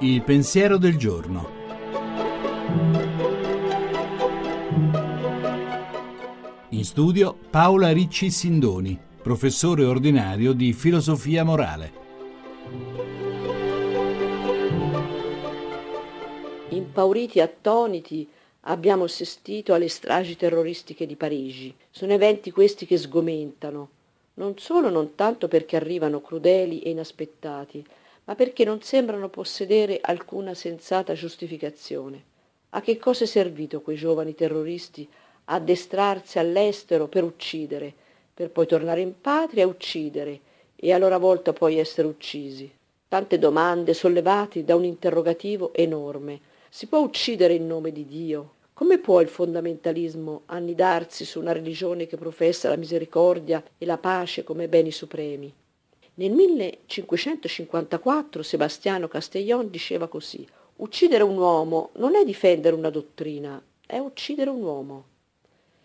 Il pensiero del giorno. In studio Paola Ricci Sindoni, professore ordinario di filosofia morale. Impauriti e attoniti abbiamo assistito alle stragi terroristiche di Parigi. Sono eventi questi che sgomentano, non solo non tanto perché arrivano crudeli e inaspettati, ma perché non sembrano possedere alcuna sensata giustificazione. A che cosa è servito quei giovani terroristi addestrarsi all'estero per uccidere, per poi tornare in patria e uccidere, e a loro volta poi essere uccisi? Tante domande sollevate da un interrogativo enorme. Si può uccidere in nome di Dio? Come può il fondamentalismo annidarsi su una religione che professa la misericordia e la pace come beni supremi? Nel 1554 Sebastiano Castellon diceva così Uccidere un uomo non è difendere una dottrina, è uccidere un uomo.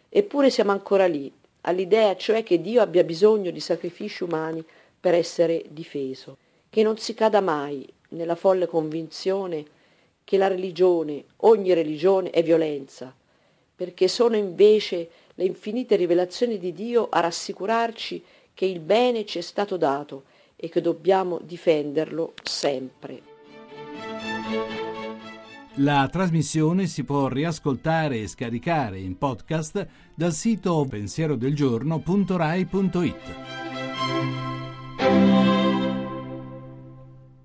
Eppure siamo ancora lì, all'idea cioè che Dio abbia bisogno di sacrifici umani per essere difeso, che non si cada mai nella folle convinzione che la religione, ogni religione, è violenza, perché sono invece le infinite rivelazioni di Dio a rassicurarci che il bene ci è stato dato e che dobbiamo difenderlo sempre. La trasmissione si può riascoltare e scaricare in podcast dal sito pensierodelgiorno.rai.it.